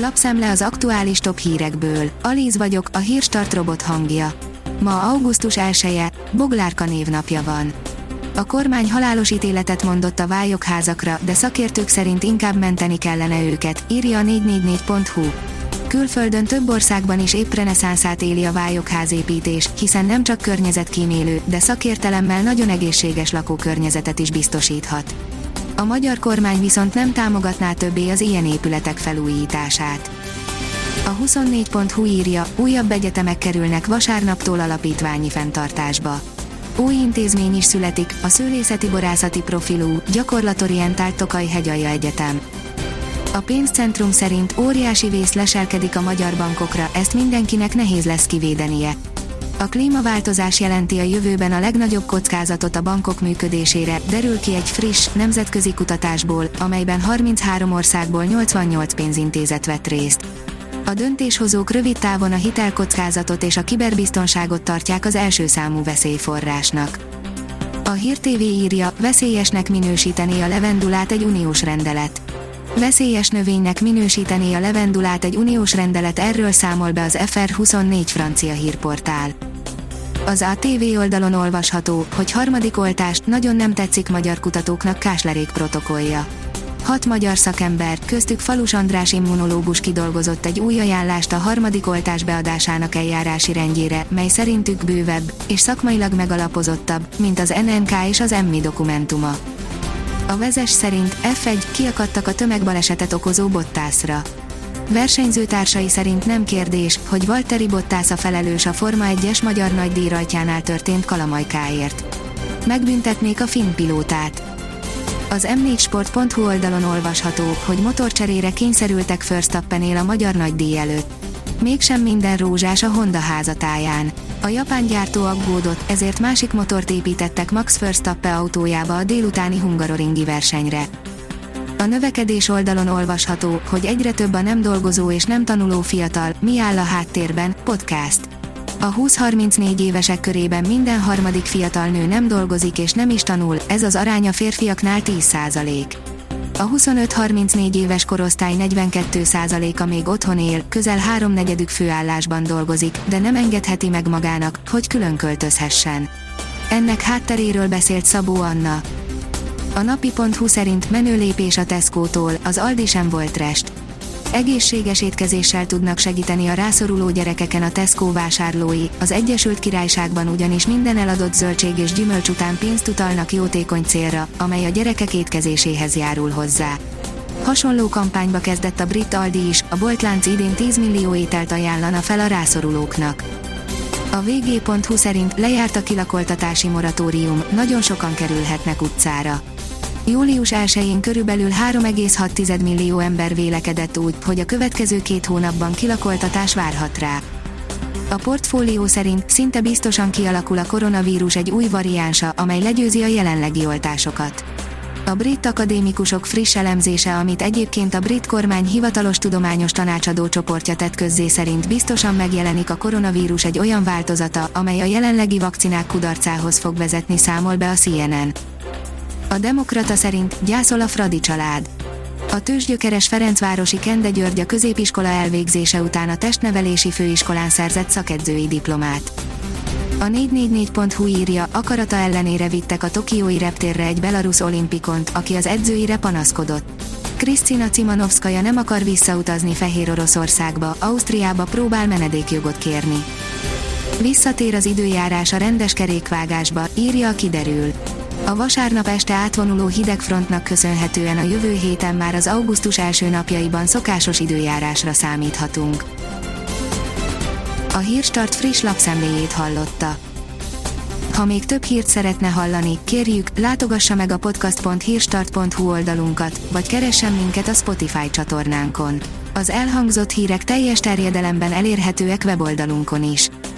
Lapszemle az aktuális top hírekből. Alíz vagyok, a hírstart robot hangja. Ma augusztus 1 -e, Boglárka névnapja van. A kormány halálos ítéletet mondott a vályokházakra, de szakértők szerint inkább menteni kellene őket, írja a 444.hu. Külföldön több országban is épp reneszánszát éli a vályokházépítés, hiszen nem csak környezetkímélő, de szakértelemmel nagyon egészséges lakókörnyezetet is biztosíthat. A magyar kormány viszont nem támogatná többé az ilyen épületek felújítását. A 24.hu írja, újabb egyetemek kerülnek vasárnaptól alapítványi fenntartásba. Új intézmény is születik, a szőlészeti borászati profilú, gyakorlatorientált Tokaj Hegyalja Egyetem. A pénzcentrum szerint óriási vész leselkedik a magyar bankokra, ezt mindenkinek nehéz lesz kivédenie. A klímaváltozás jelenti a jövőben a legnagyobb kockázatot a bankok működésére, derül ki egy friss, nemzetközi kutatásból, amelyben 33 országból 88 pénzintézet vett részt. A döntéshozók rövid távon a hitelkockázatot és a kiberbiztonságot tartják az első számú veszélyforrásnak. A Hír TV írja, veszélyesnek minősíteni a levendulát egy uniós rendelet. Veszélyes növénynek minősíteni a levendulát egy uniós rendelet erről számol be az FR24 francia hírportál. Az ATV oldalon olvasható, hogy harmadik oltást nagyon nem tetszik magyar kutatóknak Káslerék protokollja. Hat magyar szakember, köztük Falus András immunológus kidolgozott egy új ajánlást a harmadik oltás beadásának eljárási rendjére, mely szerintük bővebb és szakmailag megalapozottabb, mint az NNK és az EMMI dokumentuma. A vezes szerint F1 kiakadtak a tömegbalesetet okozó Bottászra. Versenyzőtársai szerint nem kérdés, hogy Valtteri Bottász a felelős a Forma 1-es magyar nagydíj rajtjánál történt kalamajkáért. Megbüntetnék a finn pilótát. Az m4sport.hu oldalon olvasható, hogy motorcserére kényszerültek Förstappenél a magyar nagydíj előtt. Mégsem minden rózsás a Honda házatáján. A japán gyártó aggódott, ezért másik motort építettek Max Verstappen autójába a délutáni hungaroringi versenyre. A növekedés oldalon olvasható, hogy egyre több a nem dolgozó és nem tanuló fiatal, mi áll a háttérben, podcast. A 20-34 évesek körében minden harmadik fiatal nő nem dolgozik és nem is tanul, ez az arány a férfiaknál 10%. A 25-34 éves korosztály 42%-a még otthon él, közel háromnegyedük főállásban dolgozik, de nem engedheti meg magának, hogy külön költözhessen. Ennek hátteréről beszélt Szabó Anna. A napi.hu szerint menő lépés a Tesco-tól, az Aldi sem volt rest. Egészséges étkezéssel tudnak segíteni a rászoruló gyerekeken a Tesco vásárlói, az Egyesült Királyságban ugyanis minden eladott zöldség és gyümölcs után pénzt utalnak jótékony célra, amely a gyerekek étkezéséhez járul hozzá. Hasonló kampányba kezdett a brit Aldi is, a boltlánc idén 10 millió ételt ajánlana fel a rászorulóknak. A vg.hu szerint lejárt a kilakoltatási moratórium, nagyon sokan kerülhetnek utcára. Július 1-én körülbelül 3,6 millió ember vélekedett úgy, hogy a következő két hónapban kilakoltatás várhat rá. A portfólió szerint szinte biztosan kialakul a koronavírus egy új variánsa, amely legyőzi a jelenlegi oltásokat. A brit akadémikusok friss elemzése, amit egyébként a brit kormány hivatalos tudományos tanácsadó csoportja tett közzé szerint biztosan megjelenik a koronavírus egy olyan változata, amely a jelenlegi vakcinák kudarcához fog vezetni számol be a CNN. A Demokrata szerint gyászol a Fradi család. A tőzsgyökeres Ferencvárosi Kende György a középiskola elvégzése után a testnevelési főiskolán szerzett szakedzői diplomát. A 444.hu írja, akarata ellenére vittek a tokiói reptérre egy belarusz olimpikont, aki az edzőire panaszkodott. Krisztina Cimanovszkaja nem akar visszautazni Fehér Oroszországba, Ausztriába próbál menedékjogot kérni. Visszatér az időjárás a rendes kerékvágásba, írja a kiderül. A vasárnap este átvonuló hidegfrontnak köszönhetően a jövő héten már az augusztus első napjaiban szokásos időjárásra számíthatunk. A Hírstart friss lapszemléjét hallotta. Ha még több hírt szeretne hallani, kérjük, látogassa meg a podcast.hírstart.hu oldalunkat, vagy keressen minket a Spotify csatornánkon. Az elhangzott hírek teljes terjedelemben elérhetőek weboldalunkon is.